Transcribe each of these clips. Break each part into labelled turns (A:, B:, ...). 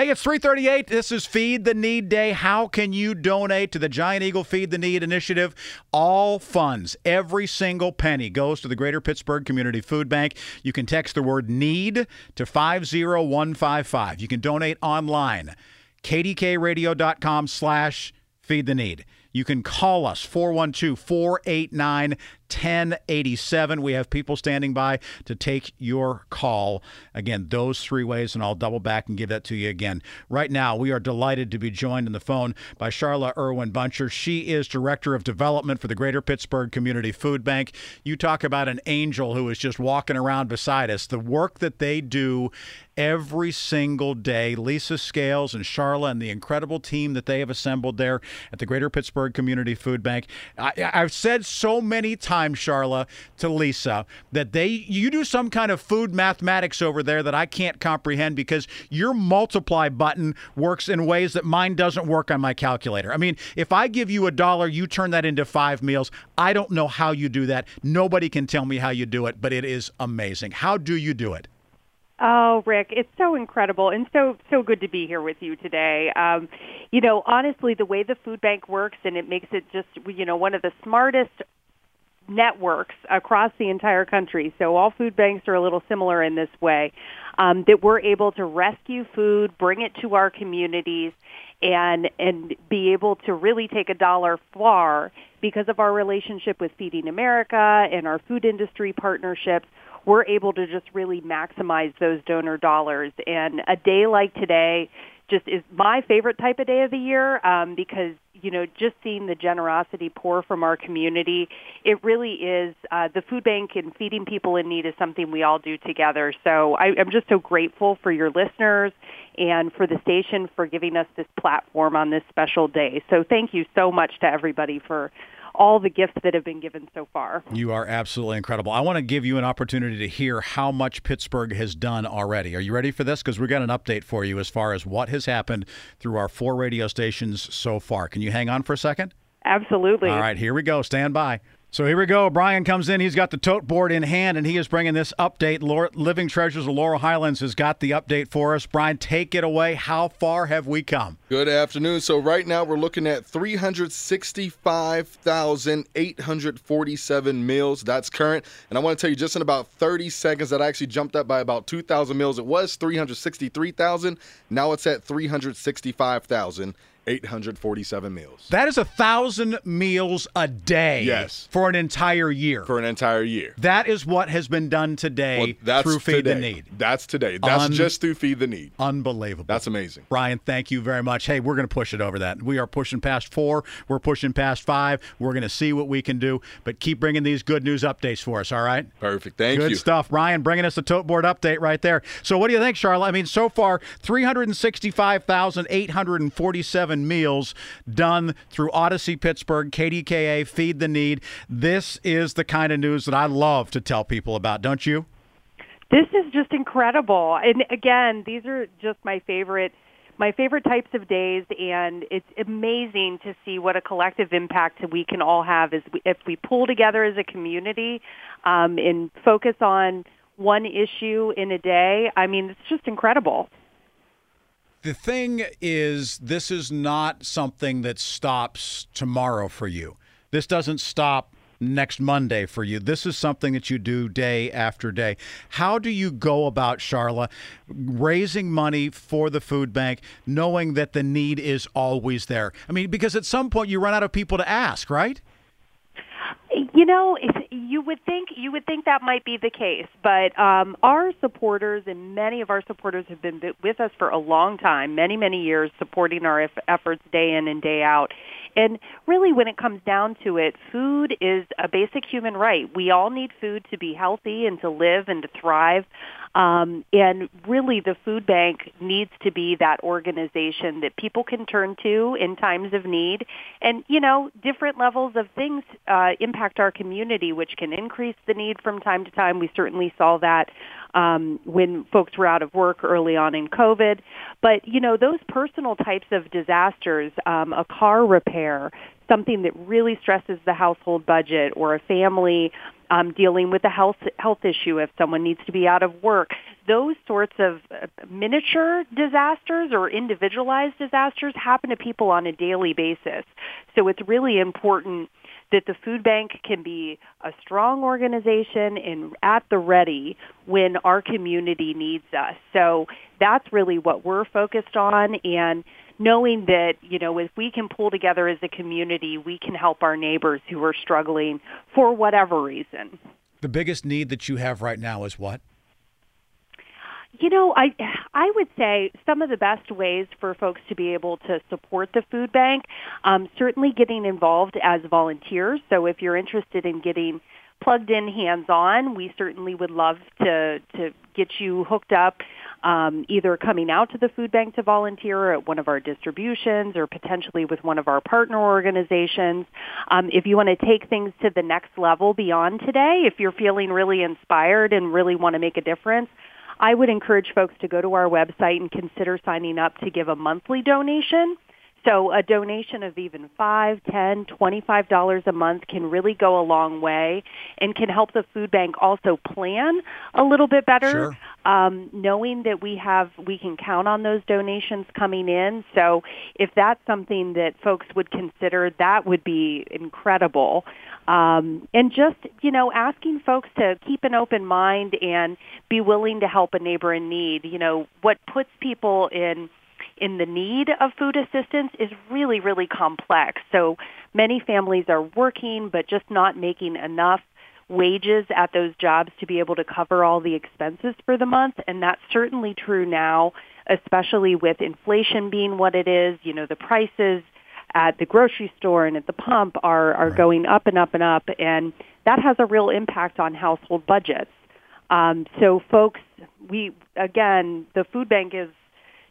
A: Hey, it's 338. This is Feed the Need Day. How can you donate to the Giant Eagle Feed the Need initiative? All funds, every single penny goes to the Greater Pittsburgh Community Food Bank. You can text the word NEED to 50155. You can donate online, kdkradio.com slash feed the need. You can call us 412 489 1087. We have people standing by to take your call. Again, those three ways, and I'll double back and give that to you again. Right now, we are delighted to be joined on the phone by Charla Irwin Buncher. She is Director of Development for the Greater Pittsburgh Community Food Bank. You talk about an angel who is just walking around beside us. The work that they do every single day. Lisa Scales and Charla and the incredible team that they have assembled there at the Greater Pittsburgh Community Food Bank. I, have said so many times, Charla, to Lisa that they you do some kind of food mathematics over there that I can't comprehend because your multiply button works in ways that mine doesn't work on my calculator. I mean, if I give you a dollar, you turn that into five meals. I don't know how you do that. Nobody can tell me how you do it, but it is amazing. How do you do it?
B: Oh, Rick, it's so incredible and so so good to be here with you today. Um, you know, honestly, the way the food bank works and it makes it just you know one of the smartest networks across the entire country. So all food banks are a little similar in this way. Um, that we're able to rescue food, bring it to our communities, and and be able to really take a dollar far because of our relationship with Feeding America and our food industry partnerships we're able to just really maximize those donor dollars. And a day like today just is my favorite type of day of the year um, because you know just seeing the generosity pour from our community it really is uh, the food bank and feeding people in need is something we all do together. So I, i'm just so grateful for your listeners and for the station for giving us this platform on this special day. So thank you so much to everybody for all the gifts that have been given so far.
A: You are absolutely incredible. I want to give you an opportunity to hear how much Pittsburgh has done already. Are you ready for this? Because we've got an update for you as far as what has happened through our four radio stations so far. Can you hang on for a second?
B: Absolutely.
A: All right, here we go. Stand by. So here we go. Brian comes in. He's got the tote board in hand, and he is bringing this update. Living Treasures of Laurel Highlands has got the update for us. Brian, take it away. How far have we come?
C: Good afternoon. So right now we're looking at 365,847 meals. That's current. And I want to tell you just in about 30 seconds that I actually jumped up by about 2,000 meals. It was 363,000. Now it's at 365,000. 847 meals.
A: That is a thousand meals a day.
C: Yes.
A: For an entire year.
C: For an entire year.
A: That is what has been done today well, through Feed
C: today.
A: the Need.
C: That's today. That's Un- just through Feed the Need.
A: Unbelievable.
C: That's amazing.
A: Brian, thank you very much. Hey, we're going to push it over that. We are pushing past four. We're pushing past five. We're going to see what we can do, but keep bringing these good news updates for us, all right?
C: Perfect. Thank
A: good
C: you.
A: Good stuff. Brian, bringing us the tote board update right there. So, what do you think, Charlotte? I mean, so far, 365,847 meals done through Audacy Pittsburgh, KDKA, Feed the Need. This is the kind of news that I love to tell people about, don't you?
B: This is just incredible. And again, these are just my favorite my favorite types of days and it's amazing to see what a collective impact we can all have as we, if we pull together as a community um, and focus on one issue in a day. I mean, it's just incredible.
A: The thing is, this is not something that stops tomorrow for you. This doesn't stop next Monday for you. This is something that you do day after day. How do you go about, Charla, raising money for the food bank, knowing that the need is always there? I mean, because at some point you run out of people to ask, right?
B: You know, you would think you would think that might be the case, but um, our supporters and many of our supporters have been with us for a long time, many many years, supporting our efforts day in and day out. And really, when it comes down to it, food is a basic human right. We all need food to be healthy and to live and to thrive. Um, and really, the food bank needs to be that organization that people can turn to in times of need. And, you know, different levels of things uh, impact our community, which can increase the need from time to time. We certainly saw that um, when folks were out of work early on in COVID. But, you know, those personal types of disasters, um, a car repair, something that really stresses the household budget, or a family um, dealing with a health health issue if someone needs to be out of work. Those sorts of uh, miniature disasters or individualized disasters happen to people on a daily basis. So it's really important that the food bank can be a strong organization and at the ready when our community needs us. So that's really what we're focused on and knowing that, you know, if we can pull together as a community, we can help our neighbors who are struggling for whatever reason.
A: The biggest need that you have right now is what?
B: You know, I I would say some of the best ways for folks to be able to support the food bank, um, certainly getting involved as volunteers. So if you're interested in getting plugged in hands on, we certainly would love to to get you hooked up um, either coming out to the food bank to volunteer at one of our distributions or potentially with one of our partner organizations. Um, if you want to take things to the next level beyond today, if you're feeling really inspired and really want to make a difference, I would encourage folks to go to our website and consider signing up to give a monthly donation. So a donation of even five, ten, twenty-five dollars a month can really go a long way, and can help the food bank also plan a little bit better,
A: Sure.
B: um, knowing that we have we can count on those donations coming in. So if that's something that folks would consider, that would be incredible. Um, and just you know, asking folks to keep an open mind and be willing to help a neighbor in need. You know, what puts people in in the need of food assistance is really, really complex. So many families are working but just not making enough wages at those jobs to be able to cover all the expenses for the month. And that's certainly true now, especially with inflation being what it is. You know, the prices at the grocery store and at the pump are, are
A: Right.
B: going up and up and up. And that has a real impact on household budgets. Um, so folks, we, again, the food bank is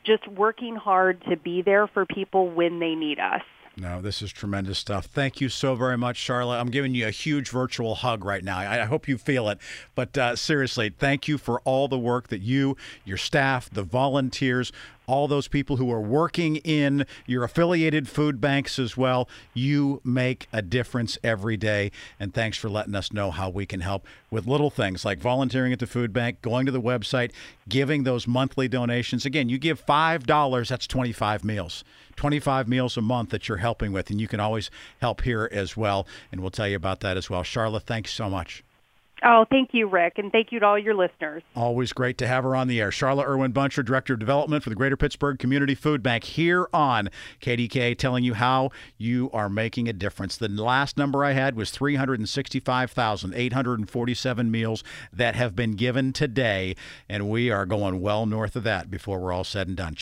B: just working hard to be there for people when they need us.
A: No, this is tremendous stuff. Thank you so very much, Charlotte. I'm giving you a huge virtual hug right now. I, I hope you feel it. But uh, seriously, thank you for all the work that you, your staff, the volunteers, all those people who are working in your affiliated food banks as well. You make a difference every day. And thanks for letting us know how we can help with little things like volunteering at the food bank, going to the website, giving those monthly donations. Again, you give $5, that's 25 meals. 25 meals a month that you're helping with, and you can always help here as well. And we'll tell you about that as well. Charlotte, thanks so much.
B: Oh, thank you, Rick, and thank you to all your listeners.
A: Always great to have her on the air. Charlotte Irwin Buncher, Director of Development for the Greater Pittsburgh Community Food Bank, here on KDK, telling you how you are making a difference. The last number I had was 365,847 meals that have been given today, and we are going well north of that before we're all said and done.